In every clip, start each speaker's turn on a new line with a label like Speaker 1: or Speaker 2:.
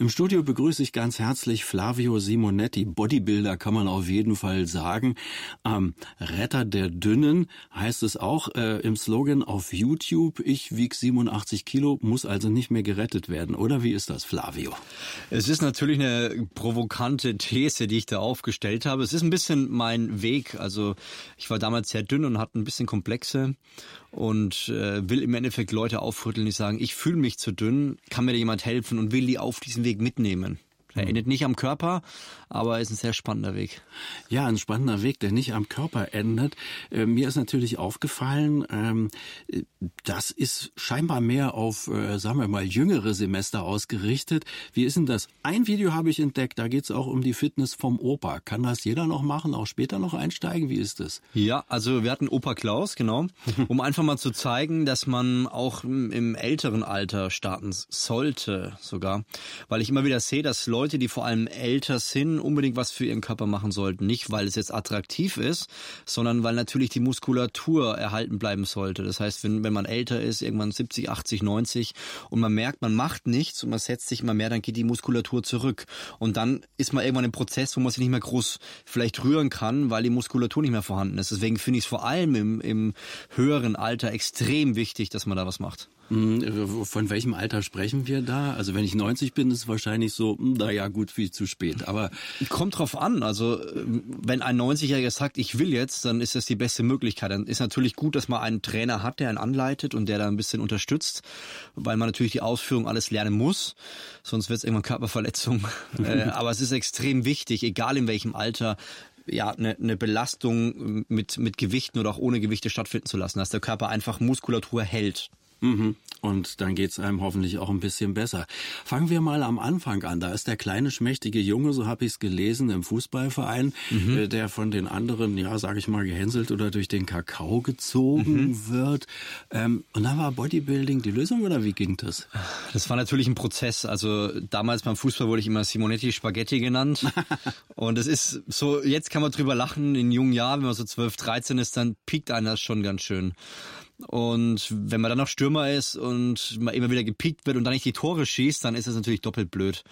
Speaker 1: Im Studio begrüße ich ganz herzlich Flavio Simonetti, Bodybuilder kann man auf jeden Fall sagen. Ähm, Retter der Dünnen heißt es auch äh, im Slogan auf YouTube. Ich wieg 87 Kilo, muss also nicht mehr gerettet werden. Oder wie ist das, Flavio?
Speaker 2: Es ist natürlich eine provokante These, die ich da aufgestellt habe. Es ist ein bisschen mein Weg. Also ich war damals sehr dünn und hatte ein bisschen Komplexe und äh, will im Endeffekt Leute aufrütteln, die sagen, ich fühle mich zu dünn, kann mir da jemand helfen und will die auf diesen Weg mitnehmen. Er endet nicht am Körper, aber ist ein sehr spannender Weg.
Speaker 1: Ja, ein spannender Weg, der nicht am Körper endet. Äh, mir ist natürlich aufgefallen, ähm, das ist scheinbar mehr auf, äh, sagen wir mal, jüngere Semester ausgerichtet. Wie ist denn das? Ein Video habe ich entdeckt, da geht es auch um die Fitness vom Opa. Kann das jeder noch machen, auch später noch einsteigen? Wie ist das?
Speaker 2: Ja, also wir hatten Opa Klaus, genau, um einfach mal zu zeigen, dass man auch im älteren Alter starten sollte sogar. Weil ich immer wieder sehe, dass Leute, die vor allem älter sind, unbedingt was für ihren Körper machen sollten. Nicht, weil es jetzt attraktiv ist, sondern weil natürlich die Muskulatur erhalten bleiben sollte. Das heißt, wenn, wenn man älter ist, irgendwann 70, 80, 90 und man merkt, man macht nichts und man setzt sich immer mehr, dann geht die Muskulatur zurück. Und dann ist man irgendwann im Prozess, wo man sich nicht mehr groß vielleicht rühren kann, weil die Muskulatur nicht mehr vorhanden ist. Deswegen finde ich es vor allem im, im höheren Alter extrem wichtig, dass man da was macht.
Speaker 1: Hm, von welchem Alter sprechen wir da? Also wenn ich 90 bin, ist es wahrscheinlich so, hm, naja, gut, viel zu spät. Aber
Speaker 2: kommt drauf an. Also wenn ein 90-Jähriger sagt, ich will jetzt, dann ist das die beste Möglichkeit. Dann ist natürlich gut, dass man einen Trainer hat, der einen anleitet und der da ein bisschen unterstützt, weil man natürlich die Ausführung alles lernen muss. Sonst wird es irgendwann Körperverletzung. Äh, aber es ist extrem wichtig, egal in welchem Alter, ja, eine, eine Belastung mit, mit Gewichten oder auch ohne Gewichte stattfinden zu lassen, dass der Körper einfach Muskulatur hält.
Speaker 1: Mhm. Und dann geht's einem hoffentlich auch ein bisschen besser. Fangen wir mal am Anfang an. Da ist der kleine schmächtige Junge, so habe ich es gelesen, im Fußballverein, mhm. äh, der von den anderen, ja, sage ich mal, gehänselt oder durch den Kakao gezogen mhm. wird. Ähm, und dann war Bodybuilding die Lösung oder wie ging das?
Speaker 2: Das war natürlich ein Prozess. Also damals beim Fußball wurde ich immer Simonetti Spaghetti genannt. und es ist so, jetzt kann man drüber lachen, in jungen Jahren, wenn man so 12, 13 ist, dann piekt einer das schon ganz schön. Und wenn man dann noch Stürmer ist und man immer wieder gepiekt wird und dann nicht die Tore schießt, dann ist das natürlich doppelt blöd.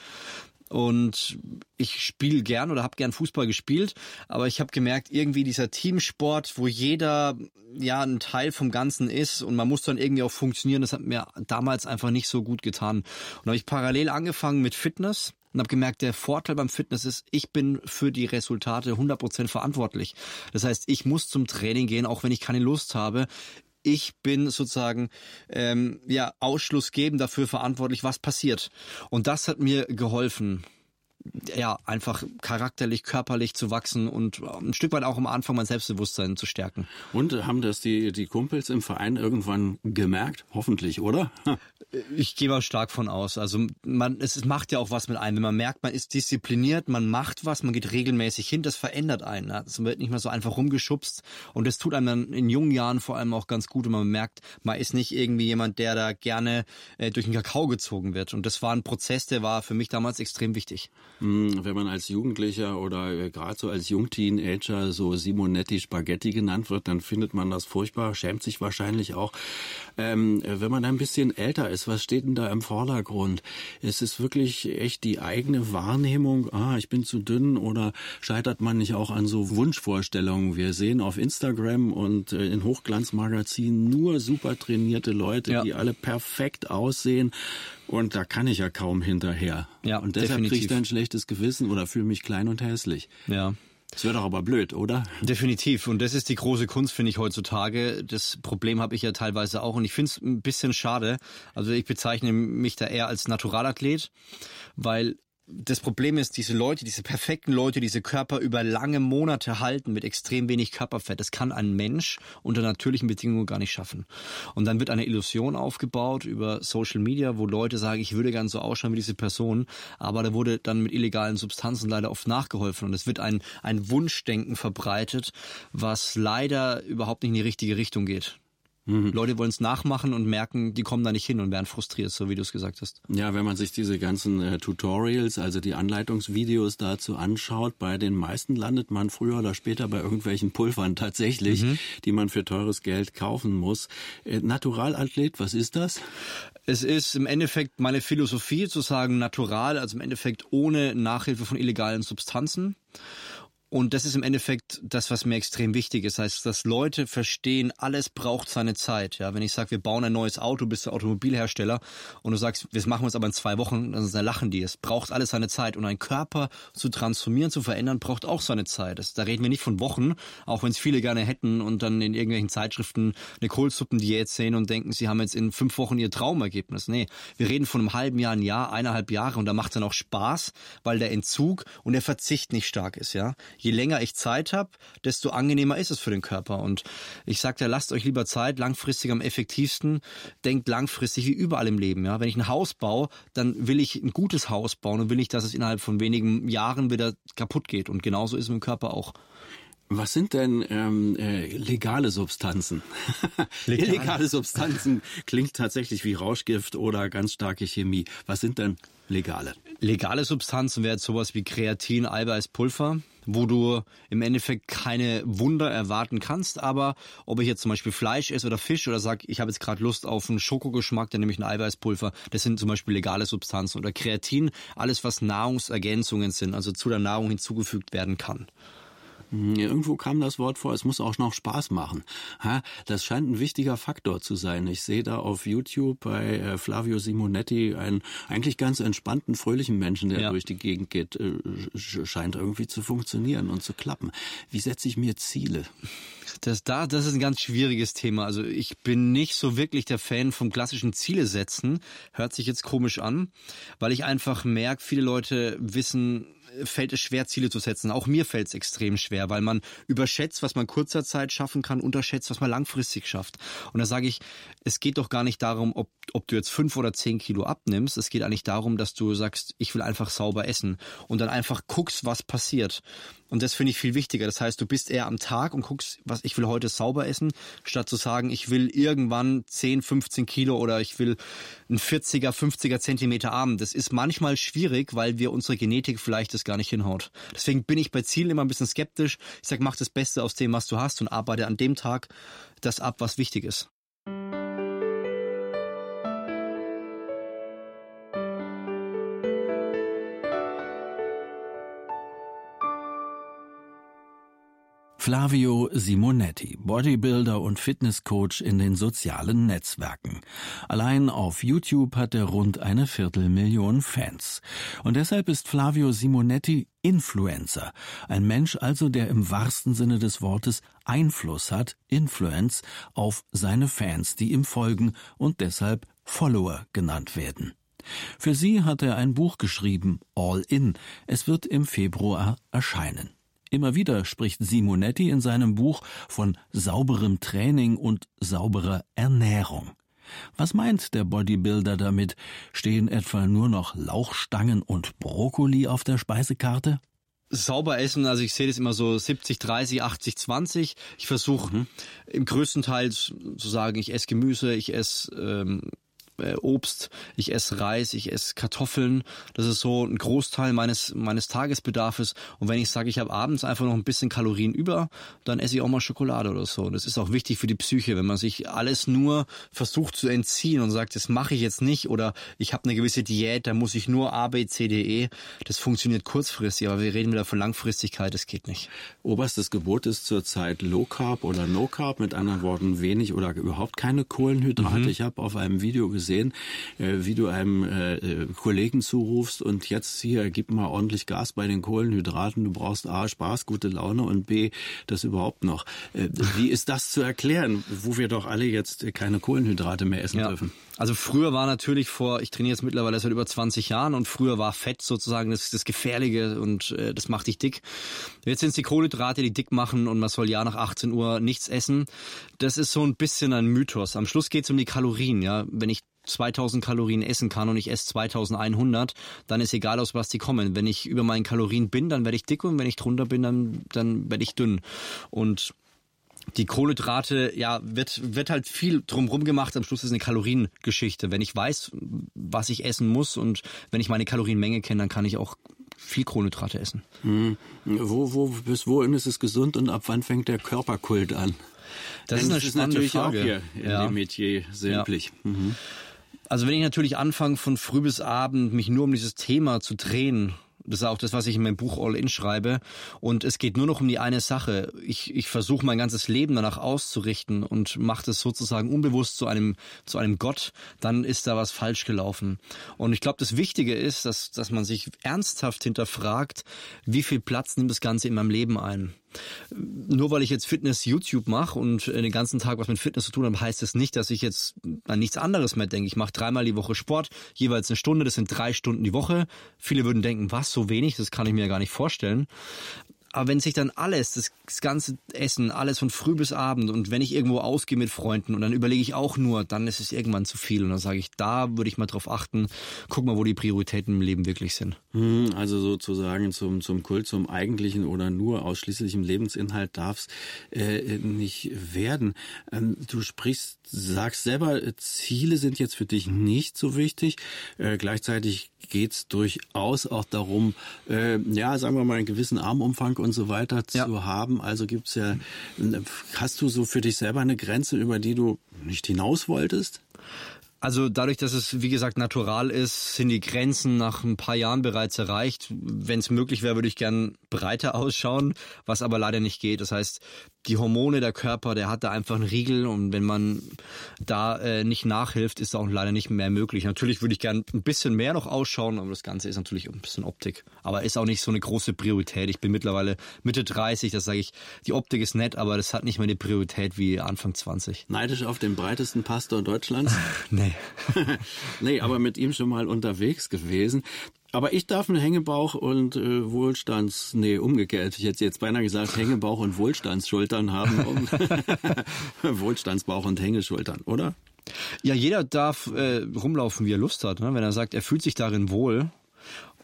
Speaker 2: Und ich spiele gern oder habe gern Fußball gespielt, aber ich habe gemerkt, irgendwie dieser Teamsport, wo jeder ja ein Teil vom Ganzen ist und man muss dann irgendwie auch funktionieren, das hat mir damals einfach nicht so gut getan. Und habe ich parallel angefangen mit Fitness und habe gemerkt, der Vorteil beim Fitness ist, ich bin für die Resultate 100% verantwortlich. Das heißt, ich muss zum Training gehen, auch wenn ich keine Lust habe ich bin sozusagen ähm, ja ausschlussgebend dafür verantwortlich, was passiert. Und das hat mir geholfen ja, einfach charakterlich, körperlich zu wachsen und ein Stück weit auch am Anfang mein Selbstbewusstsein zu stärken.
Speaker 1: Und haben das die, die Kumpels im Verein irgendwann gemerkt? Hoffentlich, oder?
Speaker 2: ich gehe mal stark von aus. Also man, es macht ja auch was mit einem. Wenn man merkt, man ist diszipliniert, man macht was, man geht regelmäßig hin, das verändert einen. Es wird nicht mehr so einfach rumgeschubst und das tut einem dann in jungen Jahren vor allem auch ganz gut, wenn man merkt, man ist nicht irgendwie jemand, der da gerne äh, durch den Kakao gezogen wird. Und das war ein Prozess, der war für mich damals extrem wichtig.
Speaker 1: Hm, wenn man als Jugendlicher oder äh, gerade so als Jungteenager so Simonetti Spaghetti genannt wird, dann findet man das furchtbar, schämt sich wahrscheinlich auch. Ähm, wenn man ein bisschen älter ist, was steht denn da im Vordergrund? Ist es wirklich echt die eigene Wahrnehmung, ah, ich bin zu dünn oder scheitert man nicht auch an so Wunschvorstellungen? Wir sehen auf Instagram und äh, in Hochglanzmagazinen nur super trainierte Leute, ja. die alle perfekt aussehen. Und da kann ich ja kaum hinterher. Ja, und deshalb kriege ich dann ein schlechtes Gewissen oder fühle mich klein und hässlich.
Speaker 2: Ja.
Speaker 1: Das wäre doch aber blöd, oder?
Speaker 2: Definitiv. Und das ist die große Kunst, finde ich, heutzutage. Das Problem habe ich ja teilweise auch. Und ich finde es ein bisschen schade. Also ich bezeichne mich da eher als Naturalathlet, weil das Problem ist, diese Leute, diese perfekten Leute, diese Körper über lange Monate halten mit extrem wenig Körperfett. Das kann ein Mensch unter natürlichen Bedingungen gar nicht schaffen. Und dann wird eine Illusion aufgebaut über Social Media, wo Leute sagen, ich würde gern so ausschauen wie diese Person, aber da wurde dann mit illegalen Substanzen leider oft nachgeholfen und es wird ein, ein Wunschdenken verbreitet, was leider überhaupt nicht in die richtige Richtung geht. Mhm. Leute wollen es nachmachen und merken, die kommen da nicht hin und werden frustriert, so wie du es gesagt hast.
Speaker 1: Ja, wenn man sich diese ganzen äh, Tutorials, also die Anleitungsvideos dazu anschaut, bei den meisten landet man früher oder später bei irgendwelchen Pulvern tatsächlich, mhm. die man für teures Geld kaufen muss. Äh, Naturalathlet, was ist das?
Speaker 2: Es ist im Endeffekt meine Philosophie zu sagen, natural, also im Endeffekt ohne Nachhilfe von illegalen Substanzen. Und das ist im Endeffekt das, was mir extrem wichtig ist. Das heißt, dass Leute verstehen, alles braucht seine Zeit. Ja, wenn ich sage, wir bauen ein neues Auto, bist du Automobilhersteller und du sagst, wir machen es aber in zwei Wochen, dann lachen die. Es braucht alles seine Zeit. Und ein Körper zu transformieren, zu verändern, braucht auch seine Zeit. Das, da reden wir nicht von Wochen, auch wenn es viele gerne hätten und dann in irgendwelchen Zeitschriften eine Kohlsuppendiät sehen und denken, sie haben jetzt in fünf Wochen ihr Traumergebnis. Nee, wir reden von einem halben Jahr, ein Jahr, eineinhalb Jahre und da macht es dann auch Spaß, weil der Entzug und der Verzicht nicht stark ist. Ja, je länger ich Zeit habe, desto angenehmer ist es für den Körper. Und ich sage ja, lasst euch lieber Zeit, langfristig am effektivsten. Denkt langfristig wie überall im Leben. Ja, wenn ich ein Haus baue, dann will ich ein gutes Haus bauen und will nicht, dass es innerhalb von wenigen Jahren wieder kaputt geht. Und genauso ist es mit dem Körper auch.
Speaker 1: Was sind denn ähm, äh, legale Substanzen? Legal. Illegale Substanzen klingt tatsächlich wie Rauschgift oder ganz starke Chemie. Was sind denn legale?
Speaker 2: Legale Substanzen wäre sowas wie Kreatin, Eiweißpulver wo du im Endeffekt keine Wunder erwarten kannst. Aber ob ich jetzt zum Beispiel Fleisch esse oder Fisch oder sag, ich habe jetzt gerade Lust auf einen Schokogeschmack, dann nehme ich ein Eiweißpulver. Das sind zum Beispiel legale Substanzen. Oder Kreatin, alles was Nahrungsergänzungen sind, also zu der Nahrung hinzugefügt werden kann.
Speaker 1: Irgendwo kam das Wort vor, es muss auch noch Spaß machen. Das scheint ein wichtiger Faktor zu sein. Ich sehe da auf YouTube bei äh, Flavio Simonetti einen eigentlich ganz entspannten, fröhlichen Menschen, der ja. durch die Gegend geht. Äh, scheint irgendwie zu funktionieren und zu klappen. Wie setze ich mir Ziele?
Speaker 2: Das, da, das ist ein ganz schwieriges Thema. Also ich bin nicht so wirklich der Fan vom klassischen Ziele setzen. Hört sich jetzt komisch an, weil ich einfach merke, viele Leute wissen fällt es schwer, Ziele zu setzen. Auch mir fällt es extrem schwer, weil man überschätzt, was man kurzer Zeit schaffen kann, unterschätzt, was man langfristig schafft. Und da sage ich, es geht doch gar nicht darum, ob, ob du jetzt fünf oder zehn Kilo abnimmst. Es geht eigentlich darum, dass du sagst, ich will einfach sauber essen und dann einfach guckst, was passiert. Und das finde ich viel wichtiger. Das heißt, du bist eher am Tag und guckst, was ich will heute sauber essen, statt zu sagen, ich will irgendwann 10, 15 Kilo oder ich will ein 40er, 50er Zentimeter Arm. Das ist manchmal schwierig, weil wir unsere Genetik vielleicht das gar nicht hinhaut. Deswegen bin ich bei Zielen immer ein bisschen skeptisch. Ich sage, mach das Beste aus dem, was du hast und arbeite an dem Tag das ab, was wichtig ist.
Speaker 1: Flavio Simonetti, Bodybuilder und Fitnesscoach in den sozialen Netzwerken. Allein auf YouTube hat er rund eine Viertelmillion Fans. Und deshalb ist Flavio Simonetti Influencer. Ein Mensch also, der im wahrsten Sinne des Wortes Einfluss hat, Influence, auf seine Fans, die ihm folgen und deshalb Follower genannt werden. Für sie hat er ein Buch geschrieben, All In. Es wird im Februar erscheinen. Immer wieder spricht Simonetti in seinem Buch von sauberem Training und sauberer Ernährung. Was meint der Bodybuilder damit? Stehen etwa nur noch Lauchstangen und Brokkoli auf der Speisekarte?
Speaker 2: Sauber essen, also ich sehe das immer so 70, 30, 80, 20. Ich versuche mhm. im größten Teil zu sagen, ich esse Gemüse, ich esse ähm, äh, Obst, ich esse Reis, ich esse Kartoffeln. Das ist so ein Großteil meines meines Tagesbedarfes. Und wenn ich sage, ich habe abends einfach noch ein bisschen Kalorien über, dann esse ich auch mal Schokolade oder so. Das ist auch wichtig für die Psyche, wenn man sich alles nur versucht zu entziehen und sagt, das mache ich jetzt nicht oder ich habe eine gewisse Diät, da muss ich nur A, B, C, D, E. Das funktioniert kurzfristig, aber wir reden wieder von Langfristigkeit, das geht nicht.
Speaker 1: Oberstes Gebot ist zurzeit Low Carb oder No Carb, mit anderen Worten wenig oder überhaupt keine Kohlenhydrate. Mhm. Ich habe auf einem Video gesehen, gesehen, äh, wie du einem äh, äh, Kollegen zurufst und jetzt hier, gib mal ordentlich Gas bei den Kohlenhydraten. Du brauchst A, Spaß, gute Laune und B, das überhaupt noch. Wie ist das zu erklären, wo wir doch alle jetzt keine Kohlenhydrate mehr essen ja. dürfen?
Speaker 2: Also früher war natürlich vor, ich trainiere jetzt mittlerweile seit über 20 Jahren und früher war Fett sozusagen das, das Gefährliche und äh, das macht dich dick. Jetzt sind es die Kohlenhydrate, die dick machen und man soll ja nach 18 Uhr nichts essen. Das ist so ein bisschen ein Mythos. Am Schluss geht es um die Kalorien. Ja, Wenn ich 2000 Kalorien essen kann und ich esse 2100, dann ist egal aus was die kommen. Wenn ich über meinen Kalorien bin, dann werde ich dick und wenn ich drunter bin, dann, dann werde ich dünn. Und die Kohlenhydrate, ja, wird, wird halt viel drumrum gemacht. Am Schluss ist es eine Kaloriengeschichte. Wenn ich weiß, was ich essen muss und wenn ich meine Kalorienmenge kenne, dann kann ich auch viel Kohlenhydrate essen.
Speaker 1: Hm. Wo, wo, bis wohin ist es gesund und ab wann fängt der Körperkult an?
Speaker 2: Das Denn ist, eine ist natürlich Frage. auch hier
Speaker 1: in ja. dem Metier sämtlich. Ja. Mhm.
Speaker 2: Also wenn ich natürlich anfange, von früh bis abend mich nur um dieses Thema zu drehen das ist auch das, was ich in meinem Buch All In schreibe. Und es geht nur noch um die eine Sache. Ich, ich versuche mein ganzes Leben danach auszurichten und mache das sozusagen unbewusst zu einem, zu einem Gott. Dann ist da was falsch gelaufen. Und ich glaube, das Wichtige ist, dass, dass man sich ernsthaft hinterfragt, wie viel Platz nimmt das Ganze in meinem Leben ein nur weil ich jetzt Fitness YouTube mache und den ganzen Tag was mit Fitness zu tun habe, heißt das nicht, dass ich jetzt an nichts anderes mehr denke. Ich mache dreimal die Woche Sport, jeweils eine Stunde, das sind drei Stunden die Woche. Viele würden denken, was, so wenig, das kann ich mir gar nicht vorstellen. Aber wenn sich dann alles, das, das ganze Essen, alles von früh bis abend und wenn ich irgendwo ausgehe mit Freunden und dann überlege ich auch nur, dann ist es irgendwann zu viel und dann sage ich, da würde ich mal drauf achten, guck mal, wo die Prioritäten im Leben wirklich sind.
Speaker 1: Hm, also sozusagen zum, zum Kult, zum eigentlichen oder nur ausschließlichen Lebensinhalt darf es äh, nicht werden. Ähm, du sprichst, sagst selber, Ziele sind jetzt für dich nicht so wichtig. Äh, gleichzeitig geht es durchaus auch darum, äh, ja, sagen wir mal, einen gewissen Armumfang und so weiter ja. zu haben. Also gibt's ja, hast du so für dich selber eine Grenze, über die du nicht hinaus wolltest?
Speaker 2: Also dadurch, dass es wie gesagt natural ist, sind die Grenzen nach ein paar Jahren bereits erreicht. Wenn es möglich wäre, würde ich gern breiter ausschauen, was aber leider nicht geht. Das heißt, die Hormone der Körper, der hat da einfach einen Riegel und wenn man da äh, nicht nachhilft, ist auch leider nicht mehr möglich. Natürlich würde ich gern ein bisschen mehr noch ausschauen, aber das Ganze ist natürlich ein bisschen Optik. Aber ist auch nicht so eine große Priorität. Ich bin mittlerweile Mitte 30, das sage ich, die Optik ist nett, aber das hat nicht mehr eine Priorität wie Anfang 20.
Speaker 1: Neidisch auf den breitesten Pastor Deutschlands?
Speaker 2: nee.
Speaker 1: nee, aber mit ihm schon mal unterwegs gewesen. Aber ich darf einen Hängebauch und äh, Wohlstands, nee, umgekehrt. Ich hätte jetzt beinahe gesagt, Hängebauch und Wohlstandsschultern haben. Um Wohlstandsbauch und Hängeschultern, oder?
Speaker 2: Ja, jeder darf äh, rumlaufen, wie er Lust hat. Ne? Wenn er sagt, er fühlt sich darin wohl,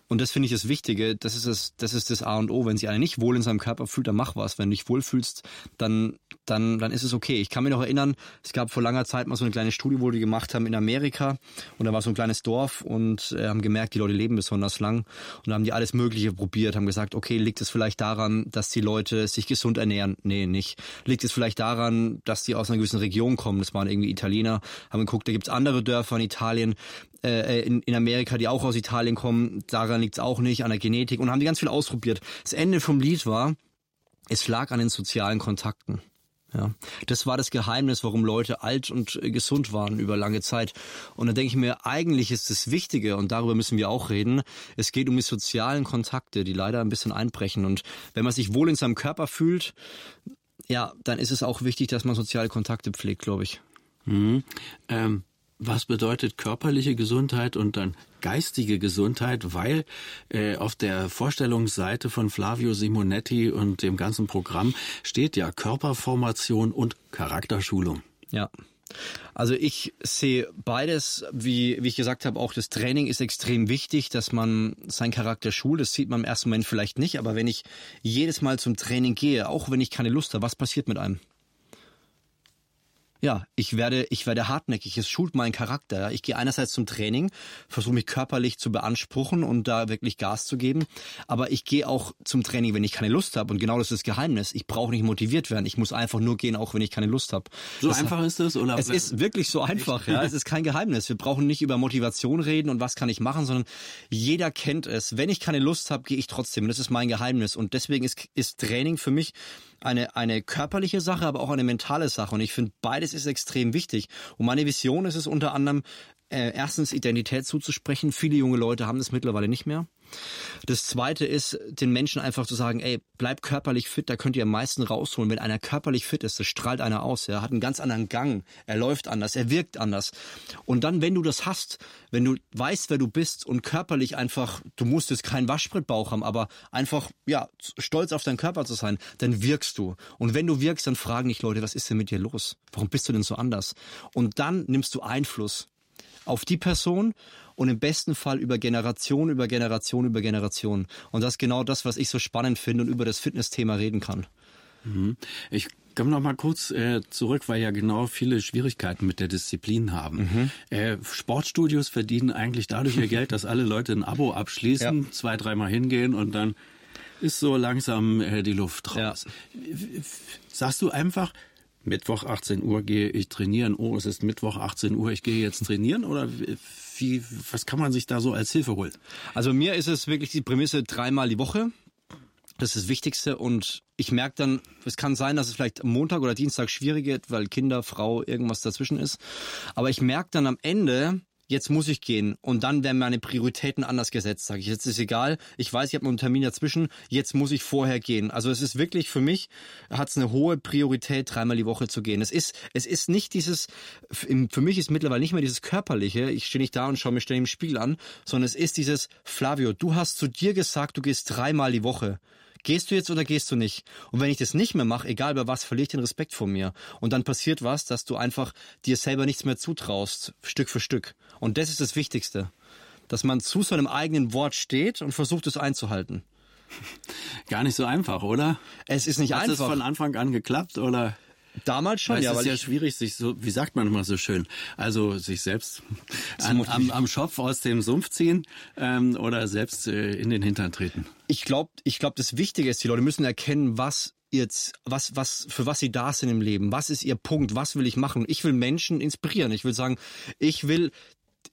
Speaker 2: und das finde ich das Wichtige, das ist das, das ist das A und O. Wenn sich einer nicht wohl in seinem Körper fühlt, dann mach was. Wenn du dich wohlfühlst, dann, dann, dann ist es okay. Ich kann mich noch erinnern, es gab vor langer Zeit mal so eine kleine Studie, wo die gemacht haben in Amerika. Und da war so ein kleines Dorf und äh, haben gemerkt, die Leute leben besonders lang. Und da haben die alles Mögliche probiert, haben gesagt, okay, liegt es vielleicht daran, dass die Leute sich gesund ernähren? Nee, nicht. Liegt es vielleicht daran, dass die aus einer gewissen Region kommen? Das waren irgendwie Italiener. Haben geguckt, da gibt's andere Dörfer in Italien, äh, in, in Amerika, die auch aus Italien kommen. Daran liegt es auch nicht, an der Genetik und haben die ganz viel ausprobiert. Das Ende vom Lied war, es lag an den sozialen Kontakten. Ja, das war das Geheimnis, warum Leute alt und gesund waren über lange Zeit. Und da denke ich mir, eigentlich ist das Wichtige, und darüber müssen wir auch reden, es geht um die sozialen Kontakte, die leider ein bisschen einbrechen. Und wenn man sich wohl in seinem Körper fühlt, ja, dann ist es auch wichtig, dass man soziale Kontakte pflegt, glaube ich.
Speaker 1: Mhm. Ähm, was bedeutet körperliche Gesundheit und dann geistige Gesundheit, weil äh, auf der Vorstellungsseite von Flavio Simonetti und dem ganzen Programm steht ja Körperformation und Charakterschulung.
Speaker 2: Ja. Also ich sehe beides, wie, wie ich gesagt habe, auch das Training ist extrem wichtig, dass man seinen Charakter schult. Das sieht man im ersten Moment vielleicht nicht, aber wenn ich jedes Mal zum Training gehe, auch wenn ich keine Lust habe, was passiert mit einem? Ja, ich werde, ich werde hartnäckig. Es schult meinen Charakter. Ich gehe einerseits zum Training, versuche mich körperlich zu beanspruchen und da wirklich Gas zu geben. Aber ich gehe auch zum Training, wenn ich keine Lust habe. Und genau das ist das Geheimnis. Ich brauche nicht motiviert werden. Ich muss einfach nur gehen, auch wenn ich keine Lust habe.
Speaker 1: So das, einfach ist es, oder?
Speaker 2: Es ist wirklich so einfach. Ja, es ist kein Geheimnis. Wir brauchen nicht über Motivation reden und was kann ich machen, sondern jeder kennt es. Wenn ich keine Lust habe, gehe ich trotzdem. Das ist mein Geheimnis. Und deswegen ist, ist Training für mich eine, eine körperliche Sache, aber auch eine mentale Sache. Und ich finde, beides ist extrem wichtig. Und meine Vision ist es unter anderem, äh, erstens Identität zuzusprechen. Viele junge Leute haben das mittlerweile nicht mehr. Das zweite ist, den Menschen einfach zu sagen, ey, bleib körperlich fit, da könnt ihr am meisten rausholen. Wenn einer körperlich fit ist, das strahlt einer aus. Er hat einen ganz anderen Gang, er läuft anders, er wirkt anders. Und dann, wenn du das hast, wenn du weißt, wer du bist und körperlich einfach, du musst jetzt keinen Waschbrettbauch haben, aber einfach, ja, stolz auf deinen Körper zu sein, dann wirkst du. Und wenn du wirkst, dann fragen dich Leute, was ist denn mit dir los? Warum bist du denn so anders? Und dann nimmst du Einfluss auf die Person und im besten Fall über Generation, über Generation, über Generation. Und das ist genau das, was ich so spannend finde und über das Fitnessthema reden kann.
Speaker 1: Mhm. Ich Komm noch mal kurz äh, zurück, weil ja genau viele Schwierigkeiten mit der Disziplin haben. Mhm. Äh, Sportstudios verdienen eigentlich dadurch ihr Geld, dass alle Leute ein Abo abschließen, ja. zwei, dreimal hingehen und dann ist so langsam äh, die Luft raus. Ja. Sagst du einfach, Mittwoch 18 Uhr gehe ich trainieren. Oh, es ist Mittwoch 18 Uhr, ich gehe jetzt trainieren oder wie, was kann man sich da so als Hilfe holen?
Speaker 2: Also mir ist es wirklich die Prämisse dreimal die Woche. Das ist das Wichtigste und ich merke dann, es kann sein, dass es vielleicht Montag oder Dienstag schwierig wird, weil Kinder, Frau, irgendwas dazwischen ist. Aber ich merke dann am Ende, jetzt muss ich gehen und dann werden meine Prioritäten anders gesetzt, sage ich. Jetzt ist egal, ich weiß, ich habe einen Termin dazwischen, jetzt muss ich vorher gehen. Also es ist wirklich für mich hat es eine hohe Priorität, dreimal die Woche zu gehen. Es ist es ist nicht dieses für mich ist mittlerweile nicht mehr dieses körperliche, ich stehe nicht da und schaue mir ständig im Spiegel an, sondern es ist dieses Flavio, du hast zu dir gesagt, du gehst dreimal die Woche. Gehst du jetzt oder gehst du nicht? Und wenn ich das nicht mehr mache, egal bei was, verliere ich den Respekt vor mir. Und dann passiert was, dass du einfach dir selber nichts mehr zutraust, Stück für Stück. Und das ist das Wichtigste. Dass man zu seinem eigenen Wort steht und versucht es einzuhalten.
Speaker 1: Gar nicht so einfach, oder?
Speaker 2: Es ist nicht
Speaker 1: Hat
Speaker 2: einfach.
Speaker 1: Hat es von Anfang an geklappt, oder?
Speaker 2: Damals schon,
Speaker 1: weil
Speaker 2: ja.
Speaker 1: Es ist ja schwierig, sich so, wie sagt man immer so schön, also sich selbst an, am, am Schopf aus dem Sumpf ziehen ähm, oder selbst äh, in den Hintern treten.
Speaker 2: Ich glaube, ich glaube, das Wichtige ist, die Leute müssen erkennen, was jetzt, was, was, für was sie da sind im Leben. Was ist ihr Punkt? Was will ich machen? Ich will Menschen inspirieren. Ich will sagen, ich will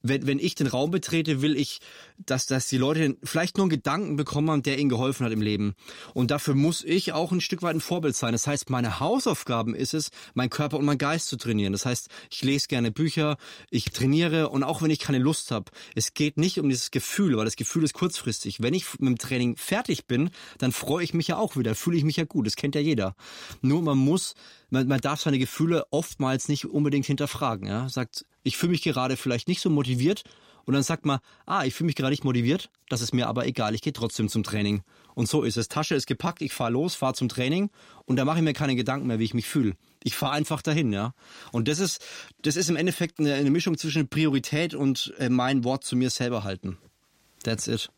Speaker 2: wenn, wenn ich den Raum betrete, will ich, dass, dass die Leute vielleicht nur einen Gedanken bekommen, der ihnen geholfen hat im Leben. Und dafür muss ich auch ein Stück weit ein Vorbild sein. Das heißt, meine Hausaufgaben ist es, meinen Körper und meinen Geist zu trainieren. Das heißt, ich lese gerne Bücher, ich trainiere und auch wenn ich keine Lust habe, es geht nicht um dieses Gefühl, weil das Gefühl ist kurzfristig. Wenn ich mit dem Training fertig bin, dann freue ich mich ja auch wieder, fühle ich mich ja gut. Das kennt ja jeder. Nur man muss man, man darf seine Gefühle oftmals nicht unbedingt hinterfragen. Ja? Sagt, ich fühle mich gerade vielleicht nicht so motiviert und dann sagt man, ah, ich fühle mich gerade nicht motiviert, das ist mir aber egal, ich gehe trotzdem zum Training. Und so ist es. Tasche ist gepackt, ich fahre los, fahre zum Training und da mache ich mir keine Gedanken mehr, wie ich mich fühle. Ich fahre einfach dahin, ja. Und das ist, das ist im Endeffekt eine, eine Mischung zwischen Priorität und äh, mein Wort zu mir selber halten. That's it.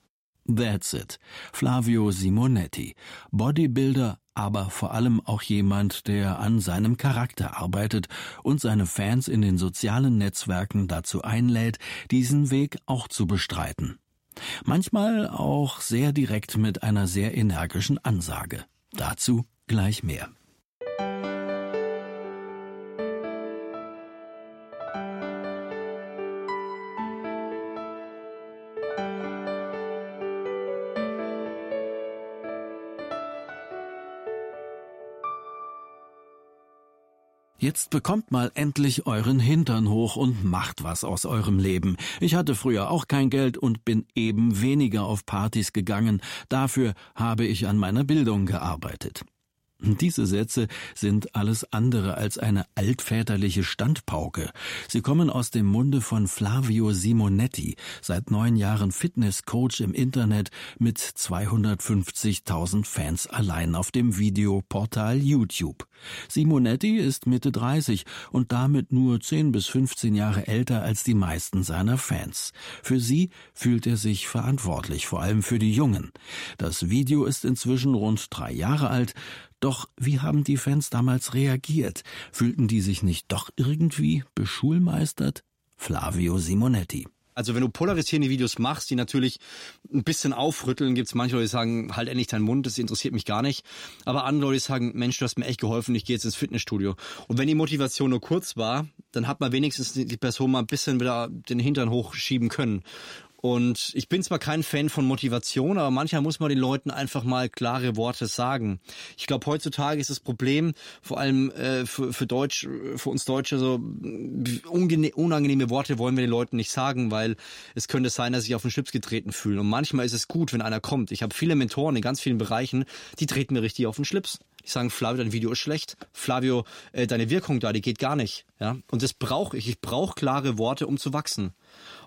Speaker 3: That's it. Flavio Simonetti, Bodybuilder, aber vor allem auch jemand, der an seinem Charakter arbeitet und seine Fans in den sozialen Netzwerken dazu einlädt, diesen Weg auch zu bestreiten. Manchmal auch sehr direkt mit einer sehr energischen Ansage. Dazu gleich mehr. Jetzt bekommt mal endlich euren Hintern hoch und macht was aus eurem Leben. Ich hatte früher auch kein Geld und bin eben weniger auf Partys gegangen. Dafür habe ich an meiner Bildung gearbeitet. Diese Sätze sind alles andere als eine altväterliche Standpauke. Sie kommen aus dem Munde von Flavio Simonetti, seit neun Jahren Fitnesscoach im Internet mit 250.000 Fans allein auf dem Videoportal YouTube. Simonetti ist Mitte 30 und damit nur 10 bis 15 Jahre älter als die meisten seiner Fans. Für sie fühlt er sich verantwortlich, vor allem für die Jungen. Das Video ist inzwischen rund drei Jahre alt, doch wie haben die Fans damals reagiert? Fühlten die sich nicht doch irgendwie beschulmeistert? Flavio Simonetti.
Speaker 2: Also wenn du polarisierende Videos machst, die natürlich ein bisschen aufrütteln, gibt es manche Leute, die sagen, halt endlich deinen Mund, das interessiert mich gar nicht. Aber andere Leute sagen, Mensch, du hast mir echt geholfen, ich gehe jetzt ins Fitnessstudio. Und wenn die Motivation nur kurz war, dann hat man wenigstens die Person mal ein bisschen wieder den Hintern hochschieben können. Und ich bin zwar kein Fan von Motivation, aber manchmal muss man den Leuten einfach mal klare Worte sagen. Ich glaube, heutzutage ist das Problem, vor allem äh, für, für Deutsch, für uns Deutsche, so unangenehme Worte wollen wir den Leuten nicht sagen, weil es könnte sein, dass sie auf den Schlips getreten fühlen. Und manchmal ist es gut, wenn einer kommt. Ich habe viele Mentoren in ganz vielen Bereichen, die treten mir richtig auf den Schlips. Die sagen, Flavio, dein Video ist schlecht. Flavio, äh, deine Wirkung da, die geht gar nicht. Ja, und das brauche ich. Ich brauche klare Worte, um zu wachsen.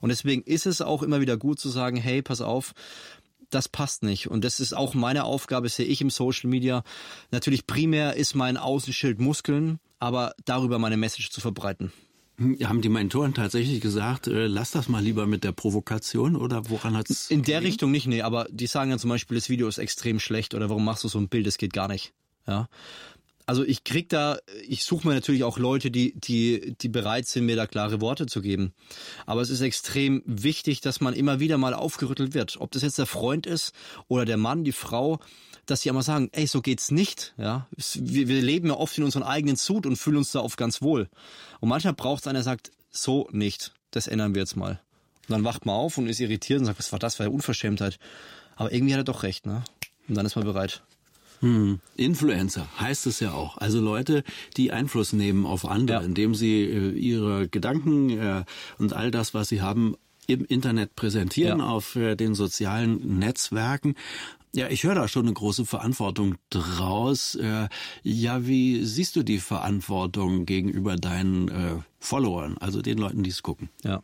Speaker 2: Und deswegen ist es auch immer wieder gut zu sagen, hey, pass auf, das passt nicht. Und das ist auch meine Aufgabe, sehe ich im Social Media. Natürlich primär ist mein Außenschild Muskeln, aber darüber meine Message zu verbreiten.
Speaker 1: Hm, haben die Mentoren tatsächlich gesagt, äh, lass das mal lieber mit der Provokation oder woran hat es?
Speaker 2: In der? Richtung nicht, nee, aber die sagen dann zum Beispiel, das Video ist extrem schlecht oder warum machst du so ein Bild, das geht gar nicht. Ja. Also ich krieg da, ich suche mir natürlich auch Leute, die, die, die bereit sind, mir da klare Worte zu geben. Aber es ist extrem wichtig, dass man immer wieder mal aufgerüttelt wird. Ob das jetzt der Freund ist oder der Mann, die Frau, dass sie einmal sagen, ey, so geht's nicht. Ja, wir, wir leben ja oft in unseren eigenen Sud und fühlen uns da oft ganz wohl. Und manchmal braucht es einer, der sagt, so nicht. Das ändern wir jetzt mal. Und dann wacht man auf und ist irritiert und sagt, was war das für eine Unverschämtheit. Aber irgendwie hat er doch recht, ne? Und dann ist man bereit.
Speaker 1: Hm. Influencer heißt es ja auch. Also Leute, die Einfluss nehmen auf andere, ja. indem sie äh, ihre Gedanken äh, und all das, was sie haben, im Internet präsentieren, ja. auf äh, den sozialen Netzwerken. Ja, ich höre da schon eine große Verantwortung draus. Äh, ja, wie siehst du die Verantwortung gegenüber deinen äh, Followern, also den Leuten, die es gucken?
Speaker 2: Ja,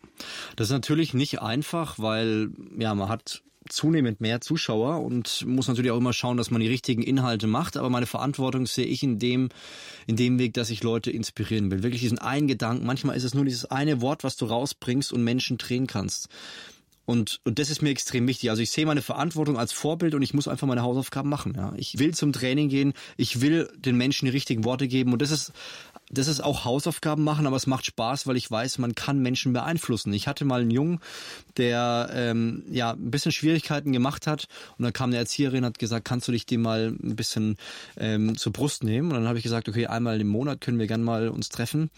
Speaker 2: das ist natürlich nicht einfach, weil ja, man hat zunehmend mehr Zuschauer und muss natürlich auch immer schauen, dass man die richtigen Inhalte macht. Aber meine Verantwortung sehe ich in dem, in dem Weg, dass ich Leute inspirieren will. Wirklich diesen einen Gedanken. Manchmal ist es nur dieses eine Wort, was du rausbringst und Menschen drehen kannst. Und, und das ist mir extrem wichtig. Also ich sehe meine Verantwortung als Vorbild und ich muss einfach meine Hausaufgaben machen. Ja. Ich will zum Training gehen, ich will den Menschen die richtigen Worte geben und das ist das ist auch Hausaufgaben machen, aber es macht Spaß, weil ich weiß, man kann Menschen beeinflussen. Ich hatte mal einen Jungen, der ähm, ja ein bisschen Schwierigkeiten gemacht hat und dann kam eine Erzieherin hat gesagt, kannst du dich dem mal ein bisschen ähm, zur Brust nehmen? Und dann habe ich gesagt, okay, einmal im Monat können wir gern mal uns treffen.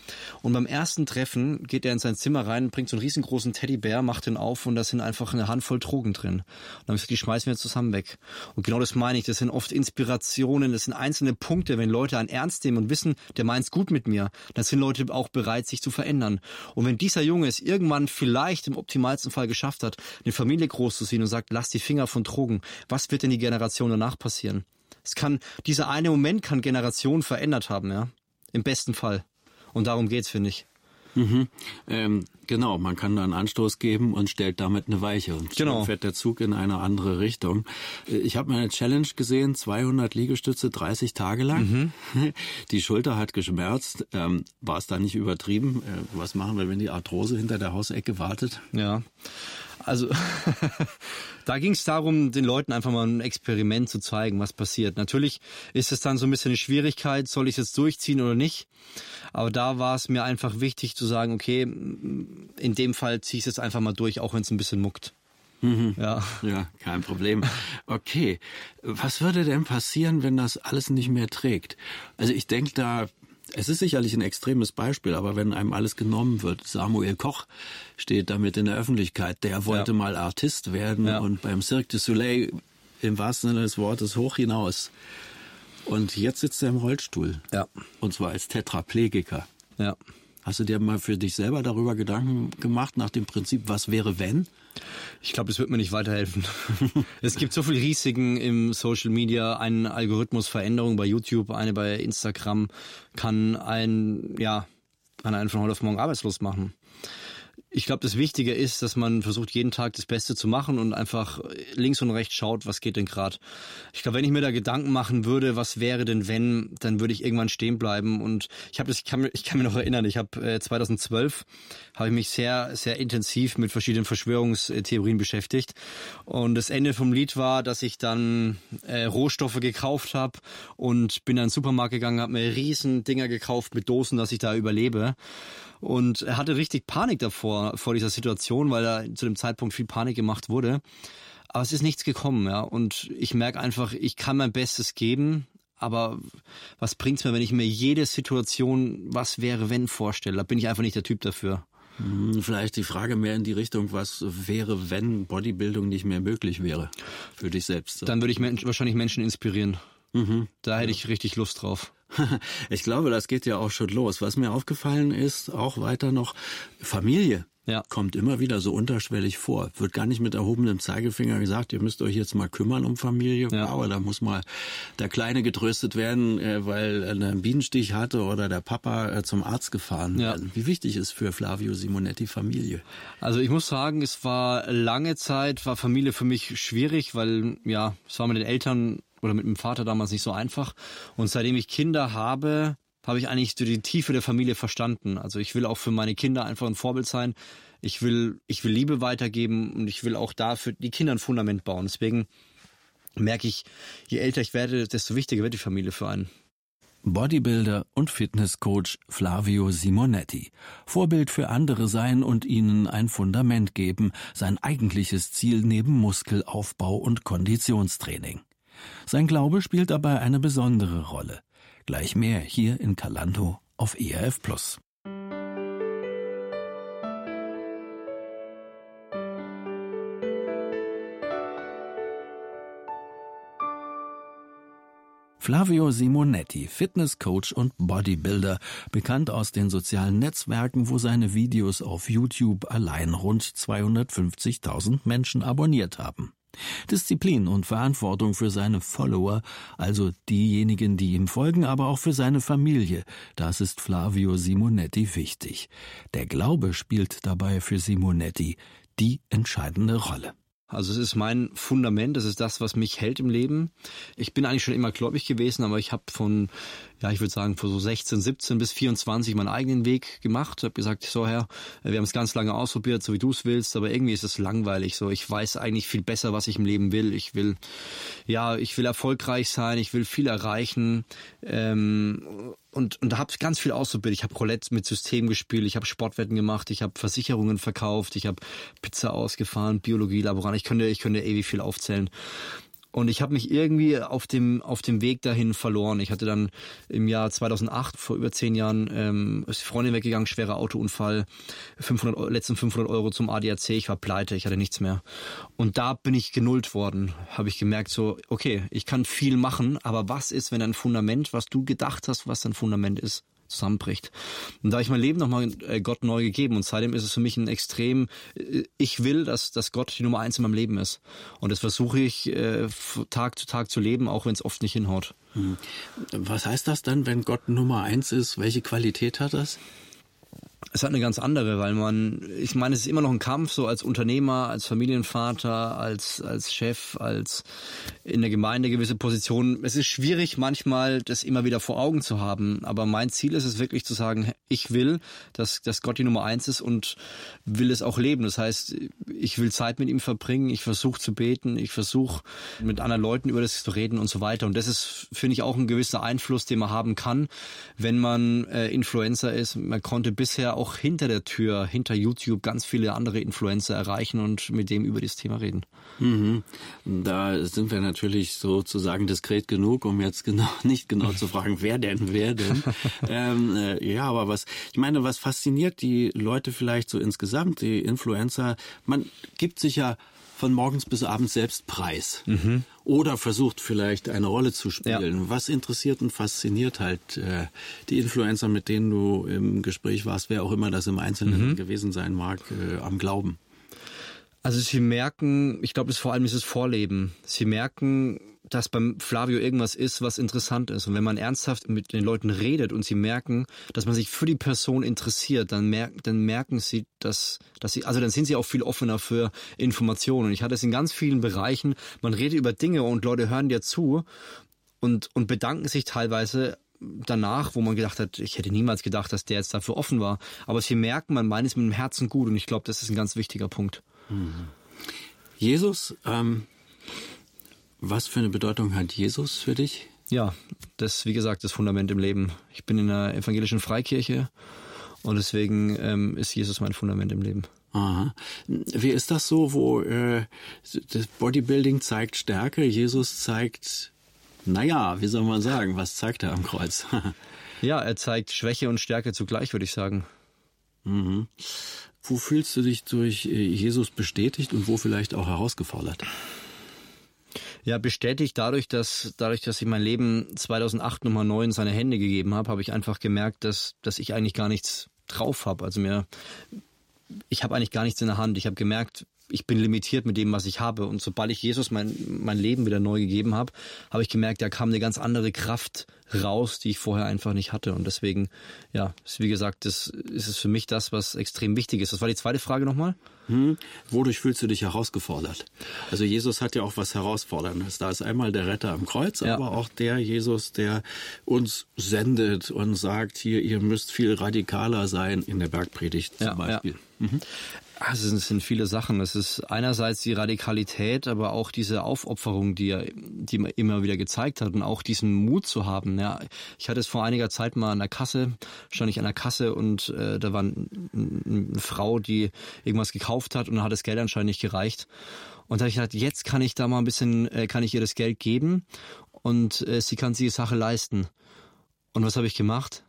Speaker 2: Und beim ersten Treffen geht er in sein Zimmer rein, bringt so einen riesengroßen Teddybär, macht den auf und da sind einfach eine Handvoll Drogen drin. Und dann habe ich gesagt, die schmeißen wir zusammen weg. Und genau das meine ich. Das sind oft Inspirationen, das sind einzelne Punkte, wenn Leute einen ernst nehmen und wissen, der meint's gut mit mit mir. Dann sind Leute auch bereit, sich zu verändern. Und wenn dieser Junge es irgendwann vielleicht im optimalsten Fall geschafft hat, eine Familie großzuziehen und sagt, lass die Finger von Drogen, was wird denn die Generation danach passieren? Es kann, dieser eine Moment kann Generationen verändert haben, ja. Im besten Fall. Und darum geht's, finde ich.
Speaker 1: Mhm. Ähm, genau, man kann da einen Anstoß geben und stellt damit eine Weiche und genau. dann fährt der Zug in eine andere Richtung. Äh, ich habe meine Challenge gesehen, 200 Liegestütze 30 Tage lang. Mhm. Die Schulter hat geschmerzt. Ähm, War es da nicht übertrieben? Äh, was machen wir, wenn die Arthrose hinter der Hausecke wartet?
Speaker 2: Ja, also da ging es darum, den Leuten einfach mal ein Experiment zu zeigen, was passiert. Natürlich ist es dann so ein bisschen eine Schwierigkeit, soll ich es jetzt durchziehen oder nicht. Aber da war es mir einfach wichtig zu sagen, okay, in dem Fall ziehe ich es jetzt einfach mal durch, auch wenn es ein bisschen muckt.
Speaker 1: Mhm. Ja. ja, kein Problem. Okay, was würde denn passieren, wenn das alles nicht mehr trägt? Also ich denke da es ist sicherlich ein extremes Beispiel, aber wenn einem alles genommen wird, Samuel Koch steht damit in der Öffentlichkeit, der wollte ja. mal Artist werden ja. und beim Cirque du Soleil im wahrsten Sinne des Wortes hoch hinaus. Und jetzt sitzt er im Rollstuhl.
Speaker 2: Ja.
Speaker 1: Und zwar als Tetraplegiker.
Speaker 2: Ja.
Speaker 1: Hast du dir mal für dich selber darüber Gedanken gemacht, nach dem Prinzip, was wäre wenn?
Speaker 2: Ich glaube, das wird mir nicht weiterhelfen. es gibt so viele Risiken im Social Media. Eine Algorithmusveränderung bei YouTube, eine bei Instagram kann ein, ja, kann einen von heute auf morgen arbeitslos machen. Ich glaube, das Wichtige ist, dass man versucht, jeden Tag das Beste zu machen und einfach links und rechts schaut, was geht denn gerade. Ich glaube, wenn ich mir da Gedanken machen würde, was wäre denn wenn, dann würde ich irgendwann stehen bleiben. Und ich habe das, ich kann, ich kann mir noch erinnern, ich habe äh, 2012 habe ich mich sehr, sehr intensiv mit verschiedenen Verschwörungstheorien beschäftigt. Und das Ende vom Lied war, dass ich dann äh, Rohstoffe gekauft habe und bin dann in den Supermarkt gegangen, habe mir riesen Dinger gekauft mit Dosen, dass ich da überlebe. Und er hatte richtig Panik davor, vor dieser Situation, weil da zu dem Zeitpunkt viel Panik gemacht wurde. Aber es ist nichts gekommen, ja. Und ich merke einfach, ich kann mein Bestes geben, aber was bringt's mir, wenn ich mir jede Situation, was wäre, wenn vorstelle? Da bin ich einfach nicht der Typ dafür.
Speaker 1: Hm, vielleicht die Frage mehr in die Richtung, was wäre, wenn Bodybuilding nicht mehr möglich wäre für dich selbst?
Speaker 2: Dann würde ich wahrscheinlich Menschen inspirieren. Mhm. Da hätte ich richtig Lust drauf.
Speaker 1: Ich glaube, das geht ja auch schon los. Was mir aufgefallen ist, auch weiter noch, Familie. Ja. Kommt immer wieder so unterschwellig vor. Wird gar nicht mit erhobenem Zeigefinger gesagt, ihr müsst euch jetzt mal kümmern um Familie. Ja. Aber da muss mal der Kleine getröstet werden, äh, weil er einen Bienenstich hatte oder der Papa äh, zum Arzt gefahren ja. Wie wichtig ist für Flavio Simonetti Familie?
Speaker 2: Also ich muss sagen, es war lange Zeit, war Familie für mich schwierig, weil ja, es war mit den Eltern oder mit dem Vater damals nicht so einfach. Und seitdem ich Kinder habe, habe ich eigentlich die Tiefe der Familie verstanden. Also ich will auch für meine Kinder einfach ein Vorbild sein. Ich will, ich will Liebe weitergeben und ich will auch da die Kinder ein Fundament bauen. Deswegen merke ich, je älter ich werde, desto wichtiger wird die Familie für einen.
Speaker 3: Bodybuilder und Fitnesscoach Flavio Simonetti. Vorbild für andere sein und ihnen ein Fundament geben, sein eigentliches Ziel neben Muskelaufbau und Konditionstraining. Sein Glaube spielt dabei eine besondere Rolle. Gleich mehr hier in Calando auf ERF Plus. Flavio Simonetti, Fitnesscoach und Bodybuilder, bekannt aus den sozialen Netzwerken, wo seine Videos auf YouTube allein rund 250.000 Menschen abonniert haben. Disziplin und Verantwortung für seine Follower, also diejenigen, die ihm folgen, aber auch für seine Familie, das ist Flavio Simonetti wichtig. Der Glaube spielt dabei für Simonetti die entscheidende Rolle.
Speaker 2: Also es ist mein Fundament, das ist das, was mich hält im Leben. Ich bin eigentlich schon immer gläubig gewesen, aber ich habe von, ja, ich würde sagen, von so 16, 17 bis 24 meinen eigenen Weg gemacht. Ich habe gesagt, so Herr, wir haben es ganz lange ausprobiert, so wie du es willst, aber irgendwie ist es langweilig. So, ich weiß eigentlich viel besser, was ich im Leben will. Ich will, ja, ich will erfolgreich sein, ich will viel erreichen. Ähm, und, und da habe ich ganz viel ausprobiert. Ich habe Roulette mit System gespielt, ich habe Sportwetten gemacht, ich habe Versicherungen verkauft, ich habe Pizza ausgefahren, Biologie, Laborant. Ich könnte, ich könnte ewig viel aufzählen. Und ich habe mich irgendwie auf dem, auf dem Weg dahin verloren. Ich hatte dann im Jahr 2008, vor über zehn Jahren, ähm, ist die Freundin weggegangen, schwerer Autounfall, 500, letzten 500 Euro zum ADAC, ich war pleite, ich hatte nichts mehr. Und da bin ich genullt worden, habe ich gemerkt so, okay, ich kann viel machen, aber was ist, wenn ein Fundament, was du gedacht hast, was ein Fundament ist, zusammenbricht. Und da habe ich mein Leben nochmal äh, Gott neu gegeben und seitdem ist es für mich ein extrem, äh, ich will, dass, dass Gott die Nummer eins in meinem Leben ist. Und das versuche ich äh, Tag zu Tag zu leben, auch wenn es oft nicht hinhaut. Hm.
Speaker 1: Was heißt das dann, wenn Gott Nummer eins ist? Welche Qualität hat das?
Speaker 2: Es hat eine ganz andere, weil man, ich meine, es ist immer noch ein Kampf, so als Unternehmer, als Familienvater, als, als Chef, als in der Gemeinde gewisse Position. Es ist schwierig, manchmal das immer wieder vor Augen zu haben. Aber mein Ziel ist es wirklich zu sagen, ich will, dass, dass Gott die Nummer eins ist und will es auch leben. Das heißt, ich will Zeit mit ihm verbringen, ich versuche zu beten, ich versuche mit anderen Leuten über das zu reden und so weiter. Und das ist, finde ich, auch ein gewisser Einfluss, den man haben kann, wenn man äh, Influencer ist. Man konnte bisher auch hinter der Tür, hinter YouTube ganz viele andere Influencer erreichen und mit dem über das Thema reden.
Speaker 1: Mhm. Da sind wir natürlich sozusagen diskret genug, um jetzt genau nicht genau zu fragen, wer denn, wer denn. ähm, äh, ja, aber was, ich meine, was fasziniert die Leute vielleicht so insgesamt, die Influencer? Man gibt sich ja von morgens bis abends selbst preis. Mhm. Oder versucht vielleicht eine Rolle zu spielen. Ja. Was interessiert und fasziniert halt äh, die Influencer, mit denen du im Gespräch warst, wer auch immer das im Einzelnen mhm. gewesen sein mag, äh, am Glauben?
Speaker 2: Also sie merken, ich glaube, das vor allem das Vorleben. Sie merken, dass beim Flavio irgendwas ist, was interessant ist. Und wenn man ernsthaft mit den Leuten redet und sie merken, dass man sich für die Person interessiert, dann, merken, dann merken sie, dass, dass sie, also dann sind sie auch viel offener für Informationen. Und ich hatte es in ganz vielen Bereichen, man redet über Dinge und Leute hören dir zu und, und bedanken sich teilweise danach, wo man gedacht hat, ich hätte niemals gedacht, dass der jetzt dafür offen war. Aber sie merken, man meint es mit dem Herzen gut und ich glaube, das ist ein ganz wichtiger Punkt. Mhm.
Speaker 1: Jesus, ähm, was für eine Bedeutung hat Jesus für dich?
Speaker 2: Ja, das, wie gesagt, das Fundament im Leben. Ich bin in einer evangelischen Freikirche und deswegen ähm, ist Jesus mein Fundament im Leben.
Speaker 1: Aha. Wie ist das so, wo äh, das Bodybuilding zeigt Stärke, Jesus zeigt, naja, wie soll man sagen, was zeigt er am Kreuz?
Speaker 2: ja, er zeigt Schwäche und Stärke zugleich, würde ich sagen.
Speaker 1: Mhm. Wo fühlst du dich durch äh, Jesus bestätigt und wo vielleicht auch herausgefordert?
Speaker 2: Ja, bestätigt dadurch, dass dadurch, dass ich mein Leben 2008 nochmal neu in seine Hände gegeben habe, habe ich einfach gemerkt, dass dass ich eigentlich gar nichts drauf habe. Also mir, ich habe eigentlich gar nichts in der Hand. Ich habe gemerkt, ich bin limitiert mit dem, was ich habe. Und sobald ich Jesus mein, mein Leben wieder neu gegeben habe, habe ich gemerkt, da kam eine ganz andere Kraft raus, die ich vorher einfach nicht hatte. Und deswegen, ja, ist, wie gesagt, das ist es für mich das, was extrem wichtig ist. Das war die zweite Frage nochmal.
Speaker 1: Hm. Wodurch fühlst du dich herausgefordert? Also Jesus hat ja auch was Herausforderndes. Da ist einmal der Retter am Kreuz, ja. aber auch der Jesus, der uns sendet und sagt, hier, ihr müsst viel radikaler sein in der Bergpredigt zum ja, Beispiel. Ja. Mhm.
Speaker 2: Also es sind viele Sachen. Es ist einerseits die Radikalität, aber auch diese Aufopferung, die er, die man immer wieder gezeigt hat und auch diesen Mut zu haben. Ja, ich hatte es vor einiger Zeit mal an der Kasse, stand ich an der Kasse und äh, da war eine Frau, die irgendwas gekauft hat und dann hat das Geld anscheinend nicht gereicht. Und da habe ich gedacht, jetzt kann ich da mal ein bisschen, äh, kann ich ihr das Geld geben und äh, sie kann sich die Sache leisten. Und was habe ich gemacht?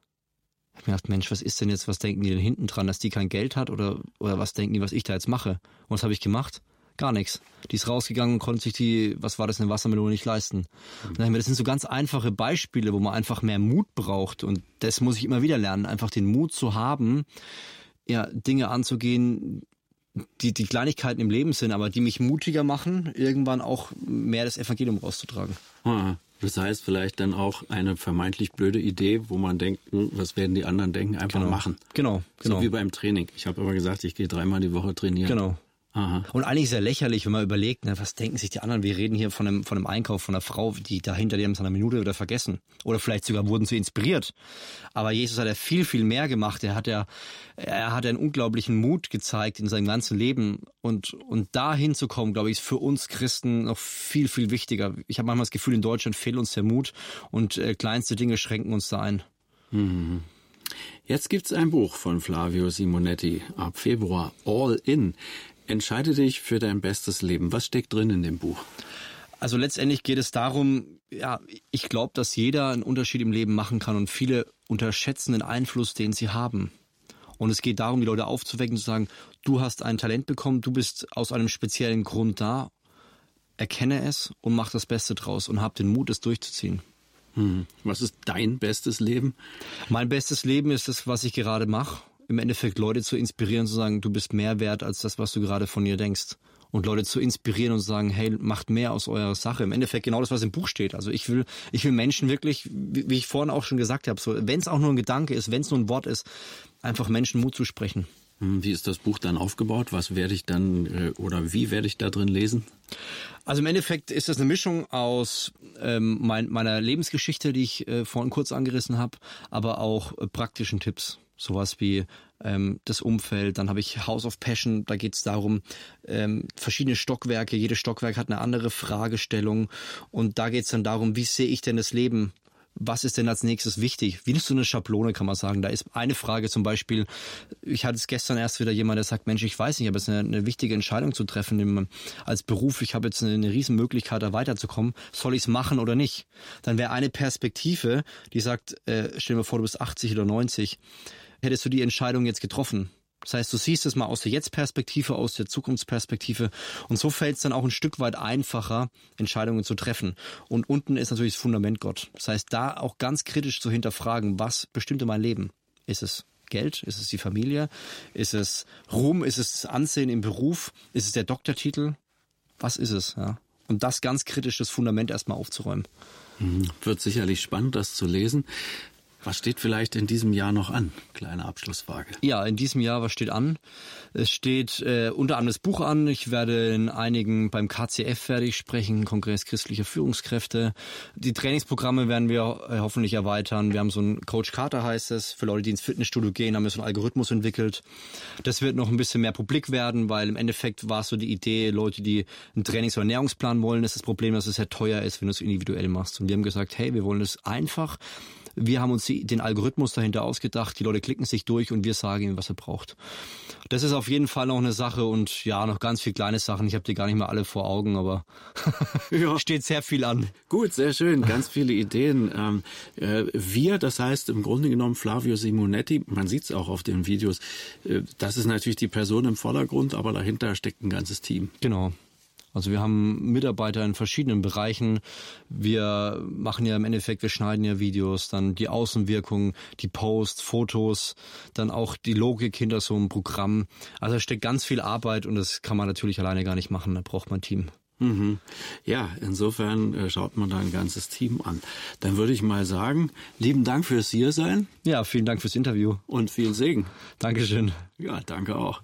Speaker 2: Ich mir gedacht, Mensch, was ist denn jetzt, was denken die denn hinten dran, dass die kein Geld hat oder, oder was denken die, was ich da jetzt mache? Und was habe ich gemacht? Gar nichts. Die ist rausgegangen und konnte sich die, was war das, eine Wassermelone nicht leisten. Und dann, das sind so ganz einfache Beispiele, wo man einfach mehr Mut braucht. Und das muss ich immer wieder lernen, einfach den Mut zu haben, ja, Dinge anzugehen, die, die Kleinigkeiten im Leben sind, aber die mich mutiger machen, irgendwann auch mehr das Evangelium rauszutragen.
Speaker 1: Ah, das heißt vielleicht dann auch eine vermeintlich blöde Idee, wo man denkt, hm, was werden die anderen denken, einfach
Speaker 2: genau.
Speaker 1: machen.
Speaker 2: Genau, genau.
Speaker 1: So wie beim Training. Ich habe immer gesagt, ich gehe dreimal die Woche trainieren.
Speaker 2: Genau.
Speaker 1: Aha.
Speaker 2: Und eigentlich sehr lächerlich, wenn man überlegt, ne, was denken sich die anderen? Wir reden hier von einem, von einem Einkauf von einer Frau, die dahinter, die haben es einer Minute wieder vergessen. Oder vielleicht sogar wurden sie inspiriert. Aber Jesus hat ja viel, viel mehr gemacht. Er hat ja, er hat einen unglaublichen Mut gezeigt in seinem ganzen Leben. Und, und da hinzukommen, glaube ich, ist für uns Christen noch viel, viel wichtiger. Ich habe manchmal das Gefühl, in Deutschland fehlt uns der Mut und äh, kleinste Dinge schränken uns da ein.
Speaker 1: Mhm. Jetzt gibt's ein Buch von Flavio Simonetti ab Februar, All In. Entscheide dich für dein bestes Leben. Was steckt drin in dem Buch?
Speaker 2: Also letztendlich geht es darum, ja, ich glaube, dass jeder einen Unterschied im Leben machen kann und viele unterschätzen den Einfluss, den sie haben. Und es geht darum, die Leute aufzuwecken, zu sagen, du hast ein Talent bekommen, du bist aus einem speziellen Grund da, erkenne es und mach das Beste draus und hab den Mut, es durchzuziehen.
Speaker 1: Hm. Was ist dein bestes Leben?
Speaker 2: Mein bestes Leben ist das, was ich gerade mache im Endeffekt Leute zu inspirieren, zu sagen, du bist mehr wert als das, was du gerade von dir denkst. Und Leute zu inspirieren und zu sagen, hey, macht mehr aus eurer Sache. Im Endeffekt genau das, was im Buch steht. Also ich will, ich will Menschen wirklich, wie ich vorhin auch schon gesagt habe, so, wenn es auch nur ein Gedanke ist, wenn es nur ein Wort ist, einfach Menschen Mut zu sprechen.
Speaker 1: Hm, wie ist das Buch dann aufgebaut? Was werde ich dann äh, oder wie werde ich da drin lesen?
Speaker 2: Also im Endeffekt ist das eine Mischung aus ähm, mein, meiner Lebensgeschichte, die ich äh, vorhin kurz angerissen habe, aber auch äh, praktischen Tipps sowas wie ähm, das Umfeld. Dann habe ich House of Passion, da geht es darum, ähm, verschiedene Stockwerke, jedes Stockwerk hat eine andere Fragestellung und da geht es dann darum, wie sehe ich denn das Leben? Was ist denn als nächstes wichtig? Wie ist so eine Schablone, kann man sagen. Da ist eine Frage zum Beispiel, ich hatte es gestern erst wieder jemand, der sagt, Mensch, ich weiß nicht, ich habe jetzt eine, eine wichtige Entscheidung zu treffen im, als Beruf. Ich habe jetzt eine, eine Riesenmöglichkeit, da weiterzukommen. Soll ich es machen oder nicht? Dann wäre eine Perspektive, die sagt, äh, stell dir vor, du bist 80 oder 90 hättest du die Entscheidung jetzt getroffen? Das heißt, du siehst es mal aus der Jetzt-Perspektive, aus der Zukunftsperspektive. Und so fällt es dann auch ein Stück weit einfacher, Entscheidungen zu treffen. Und unten ist natürlich das Fundament Gott. Das heißt, da auch ganz kritisch zu hinterfragen, was bestimmte mein Leben? Ist es Geld? Ist es die Familie? Ist es Ruhm? Ist es Ansehen im Beruf? Ist es der Doktortitel? Was ist es? Ja? Und das ganz kritisch, das Fundament erstmal aufzuräumen.
Speaker 1: Mhm. Wird sicherlich spannend, das zu lesen. Was steht vielleicht in diesem Jahr noch an? Kleine Abschlussfrage.
Speaker 2: Ja, in diesem Jahr, was steht an? Es steht äh, unter anderem das Buch an. Ich werde in einigen beim KCF fertig sprechen, Kongress christlicher Führungskräfte. Die Trainingsprogramme werden wir äh, hoffentlich erweitern. Wir haben so ein Coach Carter heißt es. Für Leute, die ins Fitnessstudio gehen, haben wir so einen Algorithmus entwickelt. Das wird noch ein bisschen mehr publik werden, weil im Endeffekt war es so die Idee, Leute, die einen Trainings- oder Ernährungsplan wollen, ist das Problem, dass es sehr teuer ist, wenn du es individuell machst. Und wir haben gesagt, hey, wir wollen es einfach wir haben uns den Algorithmus dahinter ausgedacht. Die Leute klicken sich durch und wir sagen ihnen, was er braucht. Das ist auf jeden Fall noch eine Sache und ja, noch ganz viele kleine Sachen. Ich habe die gar nicht mehr alle vor Augen, aber ja. steht sehr viel an.
Speaker 1: Gut, sehr schön. Ganz viele Ideen. Ähm, äh, wir, das heißt im Grunde genommen Flavio Simonetti, man sieht es auch auf den Videos, äh, das ist natürlich die Person im Vordergrund, aber dahinter steckt ein ganzes Team.
Speaker 2: Genau. Also wir haben Mitarbeiter in verschiedenen Bereichen. Wir machen ja im Endeffekt, wir schneiden ja Videos, dann die Außenwirkung, die Posts, Fotos, dann auch die Logik hinter so einem Programm. Also da steckt ganz viel Arbeit und das kann man natürlich alleine gar nicht machen. Da braucht man ein Team.
Speaker 1: Mhm. Ja, insofern äh, schaut man da ein ganzes Team an. Dann würde ich mal sagen, lieben Dank fürs Hiersein.
Speaker 2: Ja, vielen Dank fürs Interview.
Speaker 1: Und viel Segen.
Speaker 2: Dankeschön.
Speaker 1: Ja, danke auch.